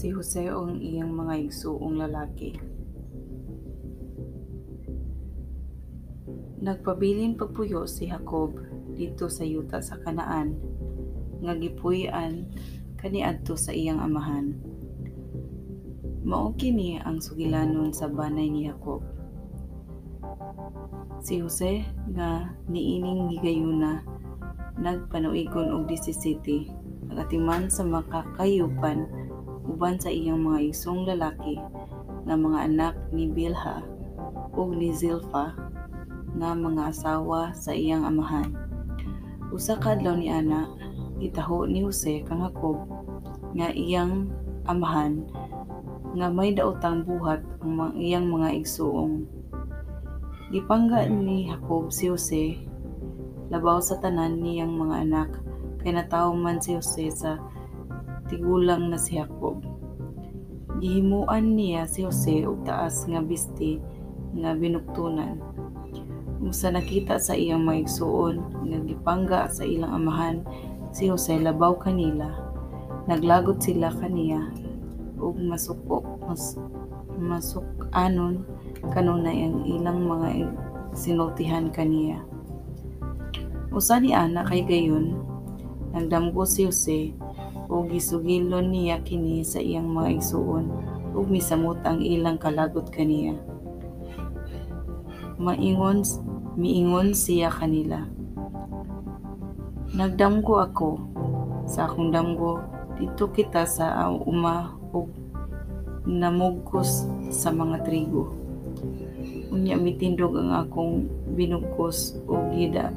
Si Jose o ang iyang mga igsuong lalaki. Nagpabilin pagpuyo si Jacob dito sa yuta sa Kanaan nga gipuy-an kaniadto sa iyang amahan. Mao kini ang sugilanon sa banay ni Jacob. Si Jose nga niining gigayuna nagpanuigon og 17 nagatiman sa makakayupan uban sa iyang mga isong lalaki nga mga anak ni Bilha ug ni Zilpha nga mga asawa sa iyang amahan. Usa ka adlaw ni ana gitaho ni Jose kang Jacob nga iyang amahan nga may daotang buhat ang iyang mga igsuong. Gipangga ni Jacob si Jose labaw sa tanan niyang mga anak kay natawo man si Jose sa tigulang na si Jacob. Gihimuan niya si Jose og taas nga bisti nga binuktunan. Musa nakita sa iyang mga igsuon nga gipangga sa ilang amahan si Jose labaw kanila. Naglagot sila kaniya ug masukok mas masuk-anon kanunay ang ilang mga sinultihan kaniya. Usa ni ana kay gayon nagdamgo si Jose ug gisugilon niya kini sa iyang mga igsuon ug misamot ang ilang kalagot kaniya. Maingon miingon siya kanila. Nagdamgo ako sa akong damgo dito kita sa uma ug namugkos sa mga trigo. Unya mitindog ang akong binugkos o gida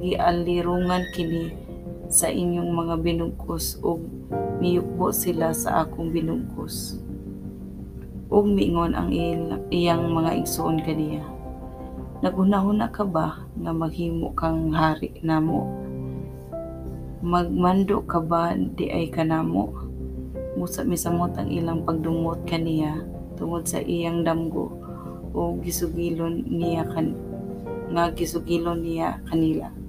gialirungan kini sa inyong mga binugkos ug miyukbo sila sa akong binugkos. Ug miingon ang iyang mga igsuon kaniya. Nagunahuna ka ba nga maghimo kang hari namo? Magmando ka ba di ay kanamo? Musa misamot ang ilang pagdumot kaniya tungod sa iyang damgo o gisugilon niya kan nga gisugilon niya kanila.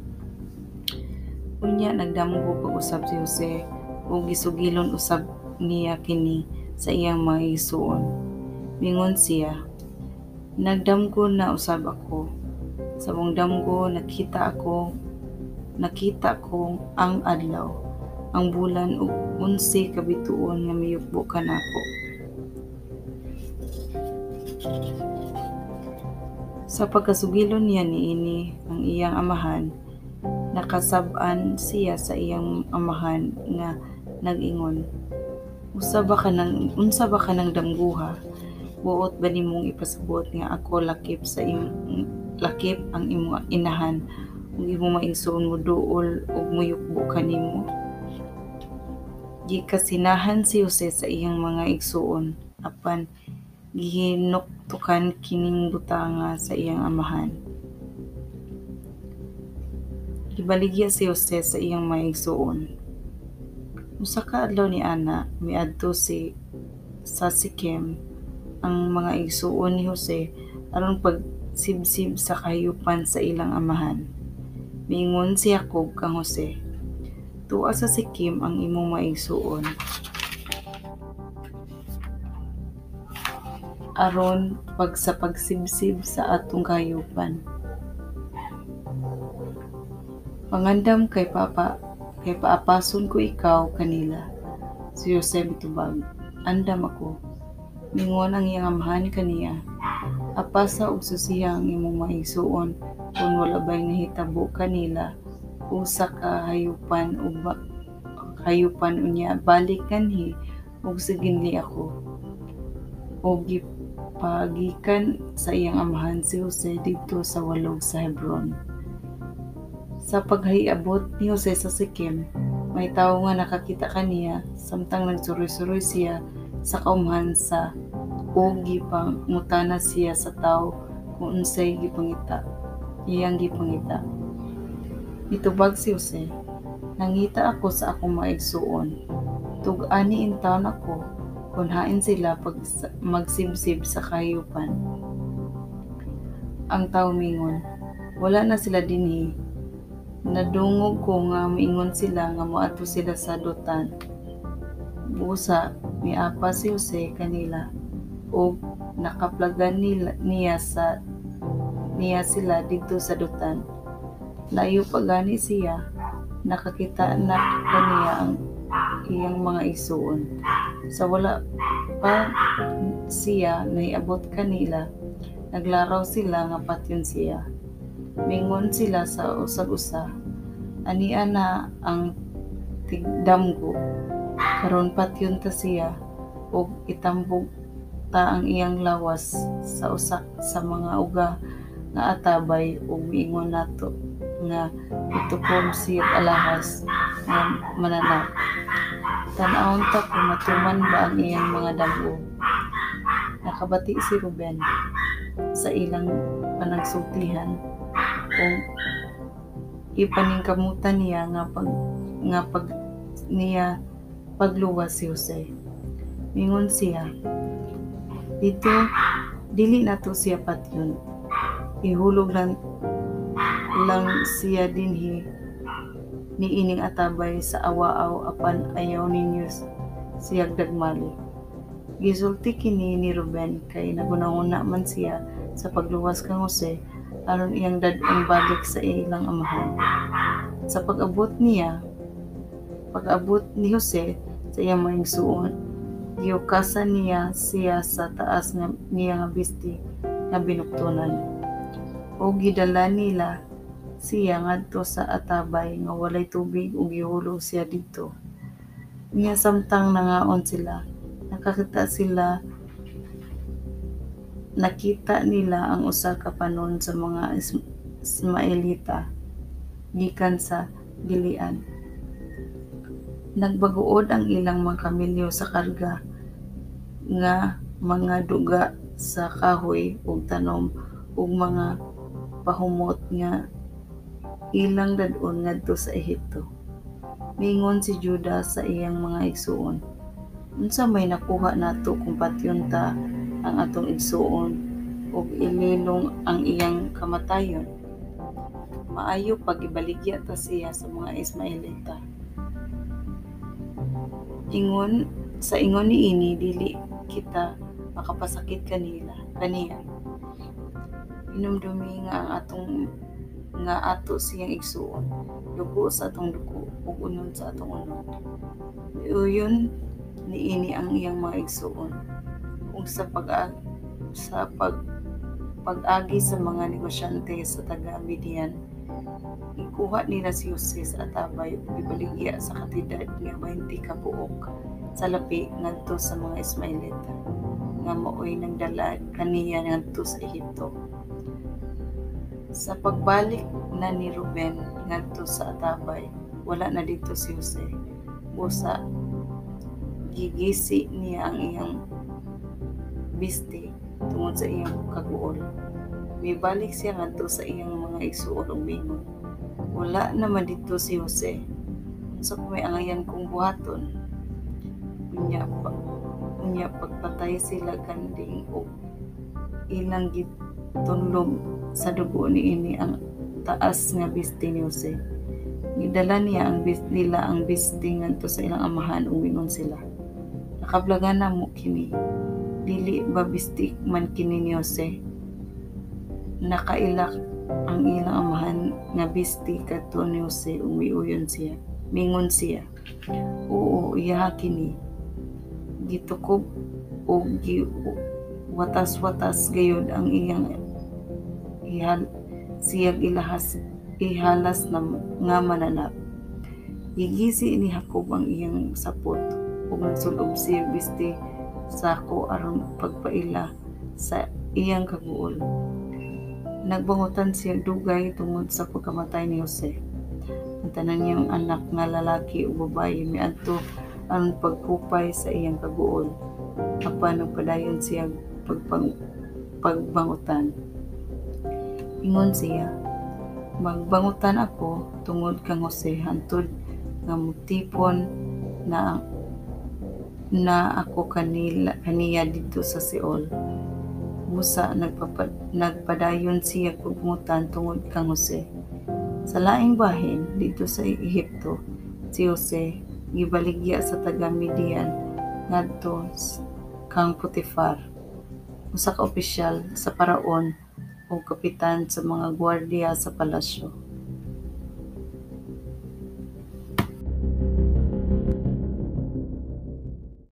Unya nagdamgo pag-usab si Jose o gisugilon usab niya kini sa iyang mga isuon. Mingon siya, Nagdamgo na usab ako. Sa mong damgo nakita ako nakita ko ang adlaw, ang bulan ug unsi kabituon nga miyukbo kanako. Sa pagkasugilon niya niini ang iyang amahan, nakasab-an siya sa iyang amahan nga nag-ingon, Usa ba ka nang unsa ba ka nang damguha? Buot ba nimong ipasabot nga ako lakip sa imong lakip ang imong inahan ug imong maigsoon mo duol ug muyukbo kanimo? Gikasinahan si Jose sa iyang mga igsuon apan gihinuktukan kining butanga sa iyang amahan. Gibaligya si Jose sa iyang mga igsuon. Usa ka adlaw ni ana miadto si sa Sikem ang mga igsuon ni Jose aron pagsibsib sa kahayupan sa ilang amahan. Mingon si Jacob kang Jose. Tuwa sa Sikim ang imong maigsuon. aron pag sa pagsibsib sa atong kahayupan. Pangandam kay Papa kay paapason ko ikaw kanila. Si Jose mitubag. Andam ako. Mingon ang iyang amahan kaniya. Apasa og susiya ang imong maigsuon kung wala ba'y nahitabo kanila usa ka hayupan ug hayupan unya balik kanhi ug siginli ako. Og gipagikan sa iyang amahan si Jose dito sa walog sa Hebron. Sa paghahiabot ni Jose sa Sikim, may tao nga nakakita kaniya samtang nagsuroy-suroy siya sa kaumhan sa ug gipangutana siya sa tao kung unsay gipangita. Iyang gipangita. Mitubag si Jose, nangita ako sa akong maigsuon. Tug-ani in taon ako, kunhain sila pag magsibsib sa kahayupan. Ang tao mingon, wala na sila dinhi Nadungog ko nga miingon sila nga moadto sila sa dutan. Busa, miapa si Jose kanila ug nakaplagan nila, niya sa niya sila dito sa dutan. Layo pa gani siya, nakakita na kaniya ang iyang mga isuon. Sa wala pa siya naiabot kanila, naglaraw sila nga patyon siya. Mingon sila sa usag-usa. Ania na ang tigdamgo. Karon patyon ta siya ug itambog ta ang iyang lawas sa usak sa mga uga nga atabay ug miingon nato nga itukom siya alahas nga mananap. Tanawon ta kung matuman ba ang iyang mga damo. Nakabati si Ruben sa ilang panagsultihan kung ipaningkamutan niya nga pag nga pag niya pagluwas si Jose. Mingon siya, dito, dili na to siya patyon. Ihulog lang, lang siya dinhi ni ining atabay sa awaaw apan ayaw ninyo siya dagmali. Gisulti kini ni Ruben kay nagunahuna man siya sa pagluwas kang Jose aron iyang dadong balik sa ilang amahan. Sa pag-abot niya, pag-abot ni Jose sa iyang mga suon, giukasan niya siya sa taas nga niya nga bisti nga binuktunan. O gidala nila siya ngadto sa atabay nga walay tubig ug gihulog siya dito. Niya samtang nangaon sila, nakakita sila nakita nila ang usa ka panon sa mga Ismaelita gikan sa Gilead. Nagbaguod ang ilang mga kamilyo sa karga nga mga duga sa kahoy ug tanom ug mga pahumot nga ilang dadon ngadto sa Ehipto. Mingon si Juda sa iyang mga igsuon. Unsa may nakuha nato kung patyon ta ang atong igsuon ug ililong ang iyang kamatayon? Maayo pag ibaligya ta siya sa mga Ismaelita. Ingon sa ingon ni ini dili kita makapasakit kanila kaniya. Inumdumi nga ang atong nga ato siyang igsuon dugo sa atong dugo ug unon sa atong unon uyon niini ang iyang mga igsuon sa pag sa pag pag-agi sa mga negosyante sa taga Midian ikuha nila si Jose sa atabay ug ibaligya sa katidad nga 20 ka buok sa lapi ngadto sa mga Ismailita nga maoy nagdala kaniya ngadto sa Ehipto sa pagbalik na ni Ruben ngadto sa Atabay, wala na dito si Jose. Busa, gigisi niya ang iyang bisti tungod sa iyang kaguol. Mibalik siya ngadto sa iyang mga igsuon ug mingon. Wala naman dito si Jose. Unsa so, may angayan kong buhaton? Unya pa, unya pagpatay sila kanding o ilang gitunlom sa dugo ni ini ang taas nga bisti ni Jose. Gidala niya ang bis, nila ang bisti ngadto sa ilang amahan ug mingon sila. Nakablagan na mo kini. Dili ba bisti man kini ni Jose? Nakailak ang ilang amahan nga bisti kadto ni Jose ug miuyon siya. Mingon siya. Oo, iya kini. Gitukob ug gi watas-watas gayud ang iyang ihal siyag ilahas ihalas na nga mananap. Higisi ni Jacob ang iyang sapot ug nagsulob siya bisti sako aron pagpaila sa iyang kaguol. Nagbangutan siya dugay tungod sa pagkamatay ni Jose. Ang tanan niyang anak nga lalaki o babae miadto ang pagkupay sa iyang kaguol. Apan nagpadayon siya pagpang pagbangutan. Ingon siya, magbangutan ako tungod kang Jose hantod nga mutipon na na ako kanila kaniya dito sa Seol. Musa nagpapad, nagpadayon siya pagmutan tungod kang Jose. Sa laing bahin dito sa Ehipto, si Jose gibaligya sa taga Midian ngadto kang Potifar, usa ka opisyal sa paraon ug kapitan sa mga gwardiya sa palasyo.